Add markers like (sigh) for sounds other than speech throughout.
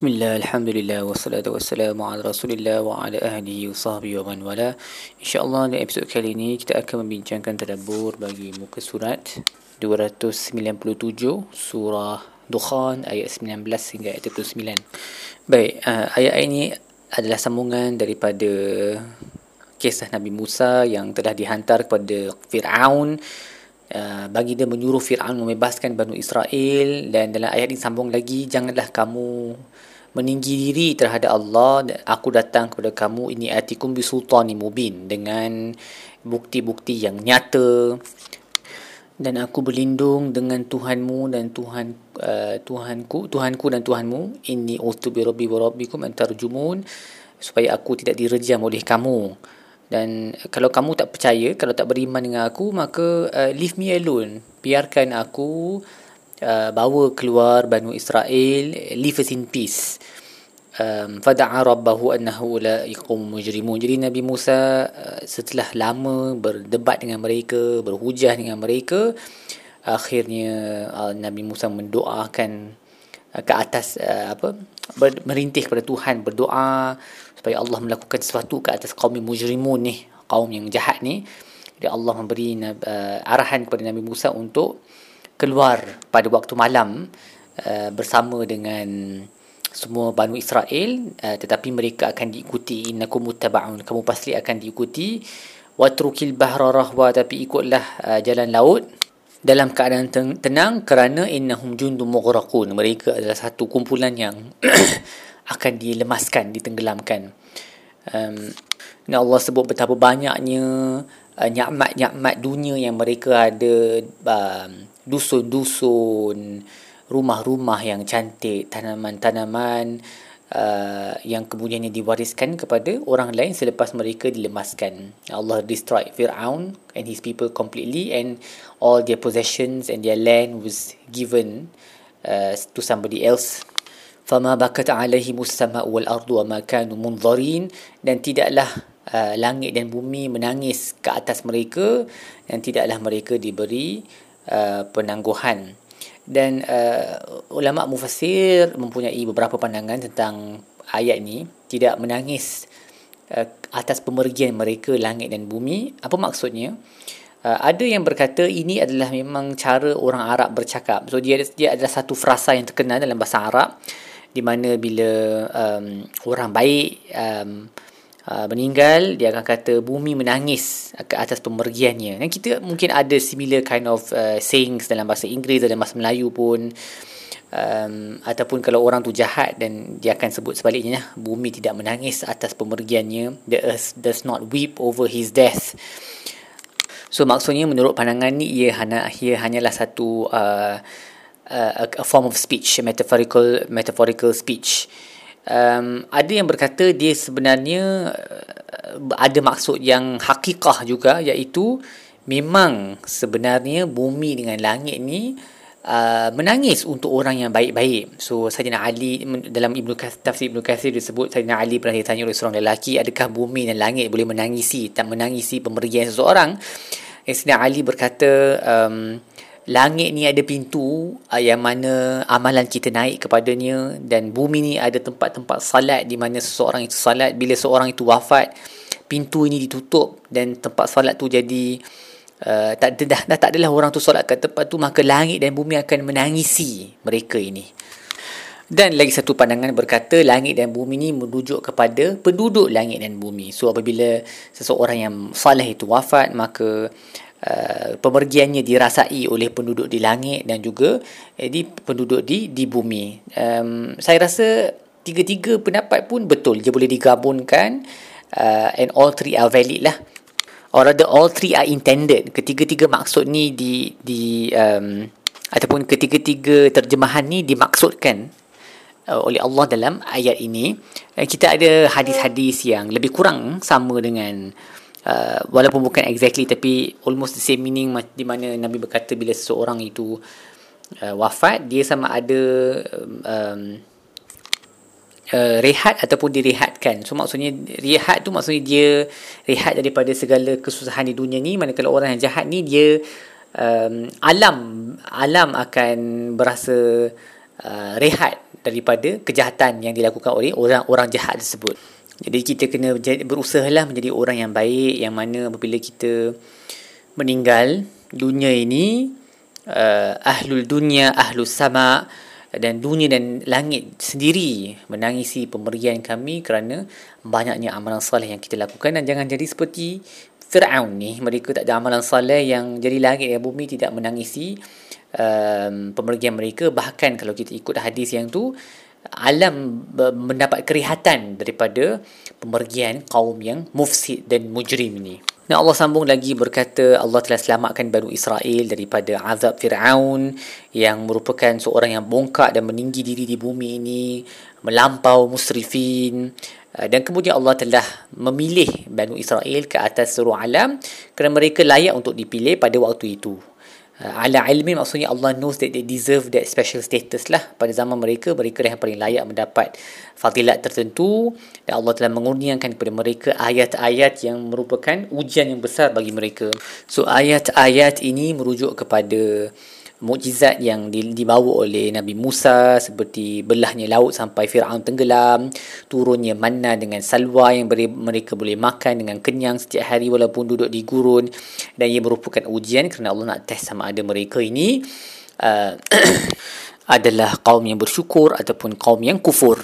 Bismillah, Alhamdulillah, wassalatu wassalamu ala rasulillah wa ala ahlihi wa sahbihi wa man wala. InsyaAllah dalam episod kali ini kita akan membincangkan tadabur bagi muka surat 297 Surah Dukhan ayat 19 hingga ayat 29 Baik, uh, ayat ini adalah sambungan daripada kisah Nabi Musa yang telah dihantar kepada Fir'aun. Uh, bagi dia menyuruh Fir'aun membebaskan Banu Israel dan dalam ayat ini sambung lagi janganlah kamu meninggi diri terhadap Allah. Aku datang kepada kamu ini atikum bisultani mubin dengan bukti-bukti yang nyata. Dan aku berlindung dengan Tuhanmu dan Tuhan uh, Tuhanku Tuhanku dan Tuhanmu. Ini utubi rabbi wa rabbikum antarjumun supaya aku tidak direjam oleh kamu. Dan kalau kamu tak percaya, kalau tak beriman dengan aku, maka uh, leave me alone. Biarkan aku uh, bawa keluar Banu Israel, live us in peace. Um, Fada'a rabbahu annahu la iqum mujrimun. Jadi Nabi Musa uh, setelah lama berdebat dengan mereka, berhujah dengan mereka, akhirnya uh, Nabi Musa mendoakan uh, ke atas uh, apa ber, merintih kepada Tuhan berdoa supaya Allah melakukan sesuatu ke atas kaum mujrimun ni kaum yang jahat ni jadi Allah memberi uh, arahan kepada Nabi Musa untuk keluar pada waktu malam uh, bersama dengan semua Banu Israel uh, tetapi mereka akan diikuti. Innakum muttaba'un kamu pasti akan diikuti. Watrukil bahra rahwa tapi ikutlah uh, jalan laut. Dalam keadaan tenang kerana innahum jundum mughraqun. Mereka adalah satu kumpulan yang (coughs) akan dilemaskan, ditenggelamkan. Um, Allah sebut betapa banyaknya uh, nyakmat-nyakmat dunia yang mereka ada um, dusun-dusun, rumah-rumah yang cantik, tanaman-tanaman uh, yang kemudiannya diwariskan kepada orang lain selepas mereka dilemaskan. Allah destroyed Fir'aun and his people completely and all their possessions and their land was given uh, to somebody else. Alaihim as-sama' wal ardu wa ma kanu munzarin. Dan tidaklah uh, langit dan bumi menangis ke atas mereka. Dan tidaklah mereka diberi uh, penangguhan. Dan uh, ulama mufassir mempunyai beberapa pandangan tentang ayat ini. Tidak menangis uh, atas pemergian mereka langit dan bumi. Apa maksudnya? Uh, ada yang berkata ini adalah memang cara orang Arab bercakap. So dia dia adalah satu frasa yang terkenal dalam bahasa Arab di mana bila um, orang baik um, uh, meninggal dia akan kata bumi menangis ke atas pemergiannya dan kita mungkin ada similar kind of uh, sayings dalam bahasa Inggeris dan bahasa Melayu pun. Um, ataupun kalau orang tu jahat dan dia akan sebut sebaliknya bumi tidak menangis atas pemergiannya the earth does not weep over his death. So maksudnya menurut pandangan ni ia hanya ia hanyalah satu uh, uh, a form of speech, a metaphorical metaphorical speech. Um, ada yang berkata dia sebenarnya uh, ada maksud yang hakikah juga iaitu memang sebenarnya bumi dengan langit ni uh, menangis untuk orang yang baik-baik. So Sayyidina Ali dalam Ibnu Kathir tafsir Ibnu Kathir disebut Sayyidina Ali pernah ditanya oleh seorang lelaki adakah bumi dan langit boleh menangisi tak menangisi pemergian seseorang. Sayyidina Ali berkata um, langit ni ada pintu uh, yang mana amalan kita naik kepadanya dan bumi ni ada tempat-tempat salat di mana seseorang itu salat bila seorang itu wafat pintu ini ditutup dan tempat salat tu jadi uh, tak ada dah, dah tak adalah orang tu solat kat tempat tu maka langit dan bumi akan menangisi mereka ini dan lagi satu pandangan berkata langit dan bumi ni merujuk kepada penduduk langit dan bumi. So apabila seseorang yang saleh itu wafat maka Uh, pemergiannya dirasai oleh penduduk di langit dan juga eh, di penduduk di di bumi. Um, saya rasa tiga-tiga pendapat pun betul. Dia boleh digabungkan uh, and all three are valid lah. Or rather all three are intended. Ketiga-tiga maksud ni di di um, ataupun ketiga-tiga terjemahan ni dimaksudkan uh, oleh Allah dalam ayat ini. Uh, kita ada hadis-hadis yang lebih kurang sama dengan uh, walaupun bukan exactly tapi almost the same meaning di mana Nabi berkata bila seseorang itu uh, wafat dia sama ada um, uh, rehat ataupun direhatkan so maksudnya rehat tu maksudnya dia rehat daripada segala kesusahan di dunia ni mana kalau orang yang jahat ni dia um, alam alam akan berasa uh, rehat daripada kejahatan yang dilakukan oleh orang-orang jahat tersebut. Jadi kita kena berusaha lah menjadi orang yang baik yang mana apabila kita meninggal dunia ini uh, ahlul dunia ahlus sama dan dunia dan langit sendiri menangisi pemberian kami kerana banyaknya amalan soleh yang kita lakukan. Dan jangan jadi seperti Fir'aun ni mereka tak ada amalan soleh yang jadi langit dan bumi tidak menangisi um, pemberian mereka. Bahkan kalau kita ikut hadis yang tu alam mendapat kerihatan daripada pemberian kaum yang mufsid dan mujrim ni dan Allah sambung lagi berkata Allah telah selamatkan Bani Israel daripada azab Fir'aun yang merupakan seorang yang bongkak dan meninggi diri di bumi ini, melampau musrifin. Uh, dan kemudian Allah telah memilih Bani Israel ke atas seluruh alam kerana mereka layak untuk dipilih pada waktu itu. Uh, ala ilmi maksudnya Allah knows that they deserve that special status lah. Pada zaman mereka mereka yang paling layak mendapat fadilat tertentu. Dan Allah telah mengurniakan kepada mereka ayat-ayat yang merupakan ujian yang besar bagi mereka. So ayat-ayat ini merujuk kepada mukjizat yang dibawa oleh Nabi Musa seperti belahnya laut sampai Firaun tenggelam, turunnya manna dengan salwa yang mereka boleh makan dengan kenyang setiap hari walaupun duduk di gurun dan ia merupakan ujian kerana Allah nak test sama ada mereka ini uh, (coughs) adalah kaum yang bersyukur ataupun kaum yang kufur.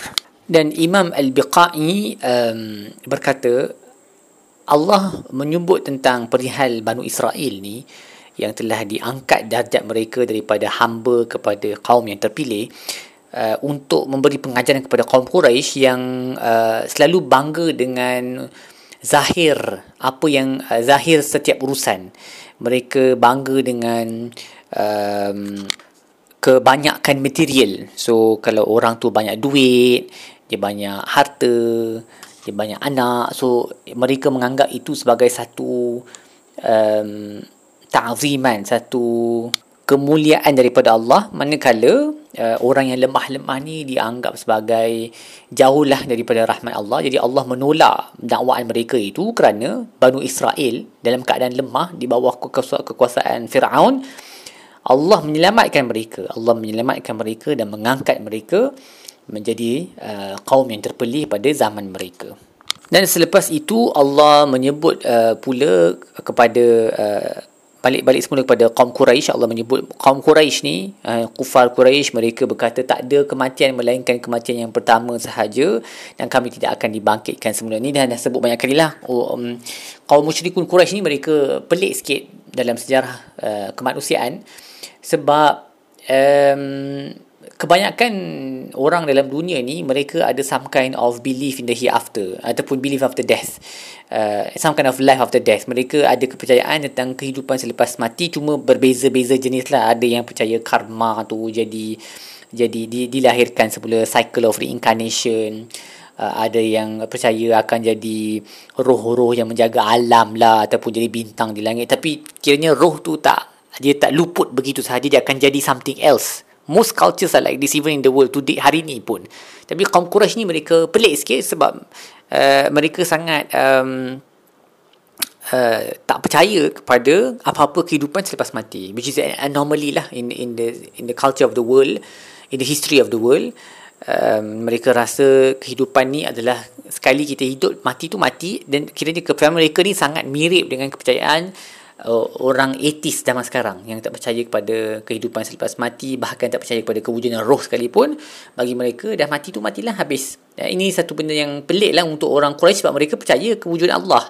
Dan Imam Al-Biqai um, berkata Allah menyebut tentang perihal Banu Israel ni yang telah diangkat darjat mereka daripada hamba kepada kaum yang terpilih uh, untuk memberi pengajaran kepada kaum Quraisy yang uh, selalu bangga dengan zahir apa yang uh, zahir setiap urusan. Mereka bangga dengan um, kebanyakan material. So kalau orang tu banyak duit dia banyak harta dia banyak anak so mereka menganggap itu sebagai satu um, ta'ziman satu kemuliaan daripada Allah. Manakala uh, orang yang lemah-lemah ni dianggap sebagai jauhlah daripada rahmat Allah. Jadi Allah menolak dakwaan mereka itu kerana Banu Israel dalam keadaan lemah di bawah kekuasaan Firaun Allah menyelamatkan mereka. Allah menyelamatkan mereka dan mengangkat mereka menjadi uh, kaum yang terpilih pada zaman mereka. Dan selepas itu Allah menyebut uh, pula kepada uh, balik-balik semula kepada kaum Quraisy Allah menyebut kaum Quraisy ni uh, kufar Quraisy mereka berkata tak ada kematian melainkan kematian yang pertama sahaja dan kami tidak akan dibangkitkan semula ni. Dan dah sebut banyak kali lah oh, um, kaum musyrikun Quraisy ni mereka pelik sikit dalam sejarah uh, kemanusiaan sebab um, kebanyakan orang dalam dunia ni mereka ada some kind of belief in the hereafter ataupun belief after death. Uh, some kind of life after death. Mereka ada kepercayaan tentang kehidupan selepas mati cuma berbeza-beza jenis lah. Ada yang percaya karma tu jadi jadi di, dilahirkan semula cycle of reincarnation. Uh, ada yang percaya akan jadi roh-roh yang menjaga alam lah ataupun jadi bintang di langit. Tapi kiranya roh tu tak dia tak luput begitu sahaja dia akan jadi something else Most cultures are like this even in the world today hari ni pun. Tapi kaum Quraisy ni mereka pelik sikit sebab uh, mereka sangat um, uh, tak percaya kepada apa-apa kehidupan selepas mati. Which is an anomaly lah in in the in the culture of the world, in the history of the world. Um, mereka rasa kehidupan ni adalah sekali kita hidup mati tu mati dan kiranya kepercayaan mereka ni sangat mirip dengan kepercayaan uh, orang etis zaman sekarang yang tak percaya kepada kehidupan selepas mati bahkan tak percaya kepada kewujudan roh sekalipun bagi mereka dah mati tu matilah habis. Uh, ini satu benda yang pelik lah untuk orang Quraisy sebab mereka percaya kewujudan Allah.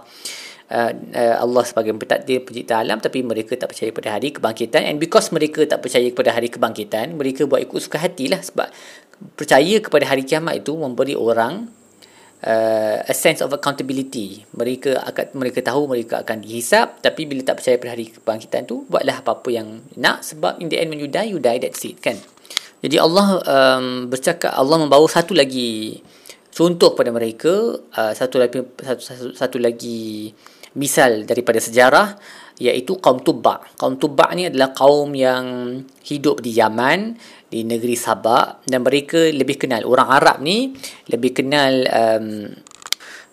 Uh, uh, Allah sebagai pentakdir pencipta alam tapi mereka tak percaya pada hari kebangkitan. And because mereka tak percaya kepada hari kebangkitan mereka buat ikut suka hatilah sebab percaya kepada hari kiamat itu memberi orang uh, a sense of accountability. Mereka akan mereka tahu mereka akan dihisap tapi bila tak percaya pada hari kebangkitan tu buatlah apa-apa yang nak sebab in the end when you die you die that's it kan. Jadi Allah um, bercakap Allah membawa satu lagi contoh kepada mereka uh, satu lagi satu, satu, satu lagi misal daripada sejarah iaitu kaum Tubba. Kaum Tubba ni adalah kaum yang hidup di Yaman di negeri Sabah dan mereka lebih kenal orang Arab ni lebih kenal um,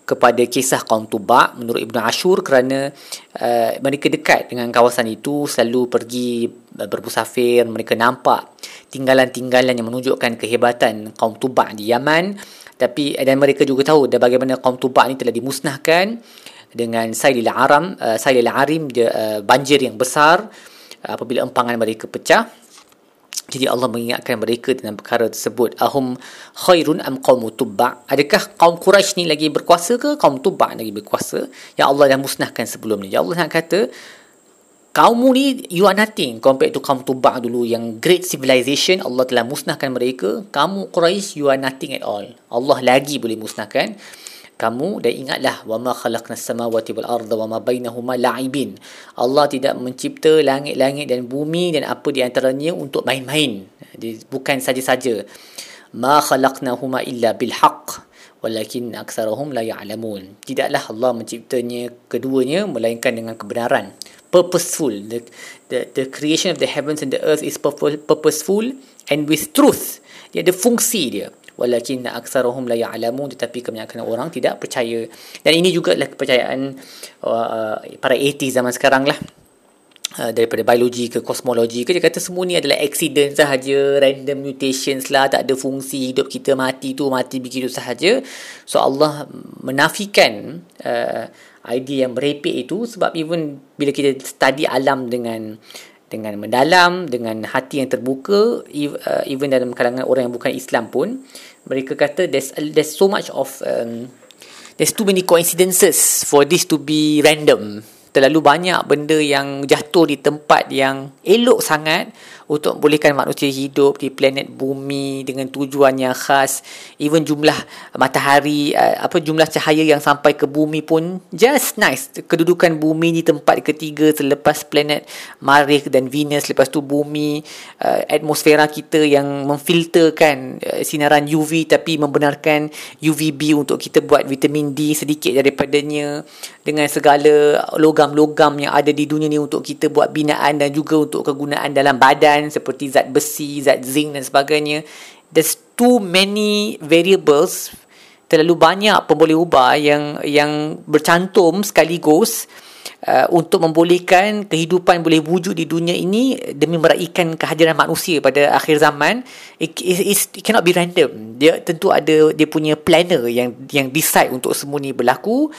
kepada kisah kaum Tuba menurut Ibnu Ashur kerana uh, mereka dekat dengan kawasan itu selalu pergi uh, berbusafir mereka nampak tinggalan-tinggalan yang menunjukkan kehebatan kaum Tuba' di Yaman tapi dan mereka juga tahu dan bagaimana kaum Tuba' ni telah dimusnahkan dengan Sailil Aram uh, Sailil Arim dia, uh, banjir yang besar uh, apabila empangan mereka pecah. Jadi Allah mengingatkan mereka dengan perkara tersebut. Ahum khairun am qaum tubba? Adakah kaum quraisy ni lagi berkuasa ke kaum tubba lagi berkuasa? Yang Allah dah musnahkan sebelum ni ya Allah nak kata kaum ni you are nothing compared to kaum Tuba dulu yang great civilization. Allah telah musnahkan mereka. Kamu Quraisy you are nothing at all. Allah lagi boleh musnahkan kamu dan ingatlah wa ma khalaqna samawati wal arda wa ma bainahuma la'ibin Allah tidak mencipta langit-langit dan bumi dan apa di antaranya untuk main-main bukan saja-saja ma khalaqnahuma illa bil haqq walakin aktsarahum la ya'lamun tidaklah Allah menciptanya keduanya melainkan dengan kebenaran purposeful. The, the, the creation of the heavens and the earth is purposeful and with truth. Dia ada fungsi dia. Walakin aksarahum la ya'lamun. Tetapi kebanyakan orang tidak percaya. Dan ini juga adalah kepercayaan uh, para atheist zaman sekarang lah. Uh, daripada biologi ke kosmologi ke dia kata semua ni adalah accident sahaja. Random mutations lah. Tak ada fungsi hidup kita mati tu mati begitu sahaja. So Allah menafikan uh, idea yang merepek itu. Sebab even bila kita study alam dengan dengan mendalam dengan hati yang terbuka uh, even dalam kalangan orang yang bukan Islam pun mereka kata there's there's so much of um, there's too many coincidences for this to be random. Terlalu banyak benda yang jatuh di tempat yang elok sangat untuk membolehkan manusia hidup di planet bumi dengan tujuan yang khas. Even jumlah matahari uh, apa jumlah cahaya yang sampai ke bumi pun just nice. Kedudukan bumi di tempat ketiga selepas planet Marikh dan Venus lepas tu bumi uh, atmosfera kita yang memfilterkan uh, sinaran UV tapi membenarkan UVB untuk kita buat vitamin D sedikit daripadanya dengan segala logam-logam yang ada di dunia ni untuk kita buat binaan dan juga untuk kegunaan dalam badan seperti zat besi, zat zinc dan sebagainya. There's too many variables terlalu banyak pemboleh ubah yang yang bercantum sekaligus uh, untuk membolehkan kehidupan boleh wujud di dunia ini demi meraihkan kehadiran manusia pada akhir zaman it, it, it cannot be random. Dia tentu ada dia punya planner yang yang decide untuk semua ni berlaku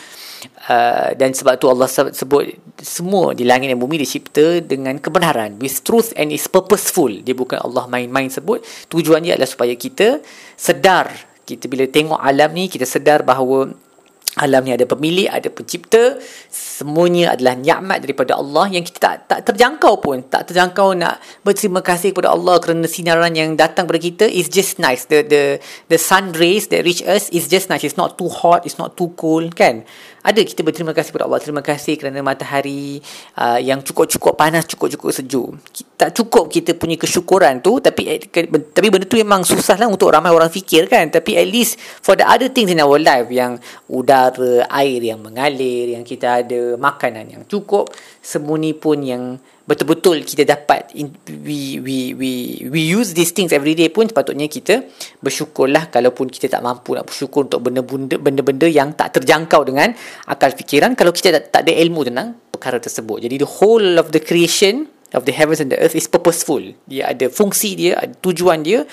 uh, dan sebab tu Allah sebut semua di langit dan bumi dicipta dengan kebenaran with truth and is purposeful. Dia bukan Allah main-main sebut. Tujuannya adalah supaya kita sedar kita bila tengok alam ni kita sedar bahawa alam ni ada pemilik, ada pencipta, semuanya adalah nikmat daripada Allah yang kita tak tak terjangkau pun, tak terjangkau nak berterima kasih kepada Allah kerana sinaran yang datang kepada kita is just nice. The the the sun rays that reach us is just nice. It's not too hot, it's not too cold, kan? ada kita berterima kasih kepada Allah terima kasih kerana matahari uh, yang cukup-cukup panas cukup-cukup sejuk tak cukup kita punya kesyukuran tu tapi tapi benda tu memang susah lah untuk ramai orang fikir kan tapi at least for the other things in our life yang udara air yang mengalir yang kita ada makanan yang cukup semua ni pun yang betul-betul kita dapat we we we we use these things every day pun sepatutnya kita bersyukurlah kalaupun kita tak mampu nak bersyukur untuk benda-benda benda-benda yang tak terjangkau dengan akal fikiran. Kalau kita tak, tak ada ilmu tentang perkara tersebut. Jadi the whole of the creation of the heavens and the earth is purposeful. Dia ada fungsi dia ada tujuan dia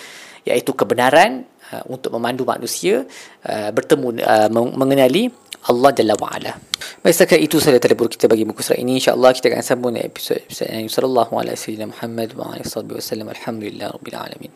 iaitu kebenaran uh, untuk memandu manusia uh, bertemu uh, mengenali Allah Jalla wa'ala. Baik setakat itu sahaja tadabur kita bagi muka surat ini. InsyaAllah kita akan sambung episod episode yang Sallallahu alaihi wasallam Muhammad wa alaihi wasallam. Alhamdulillah Rabbil Alamin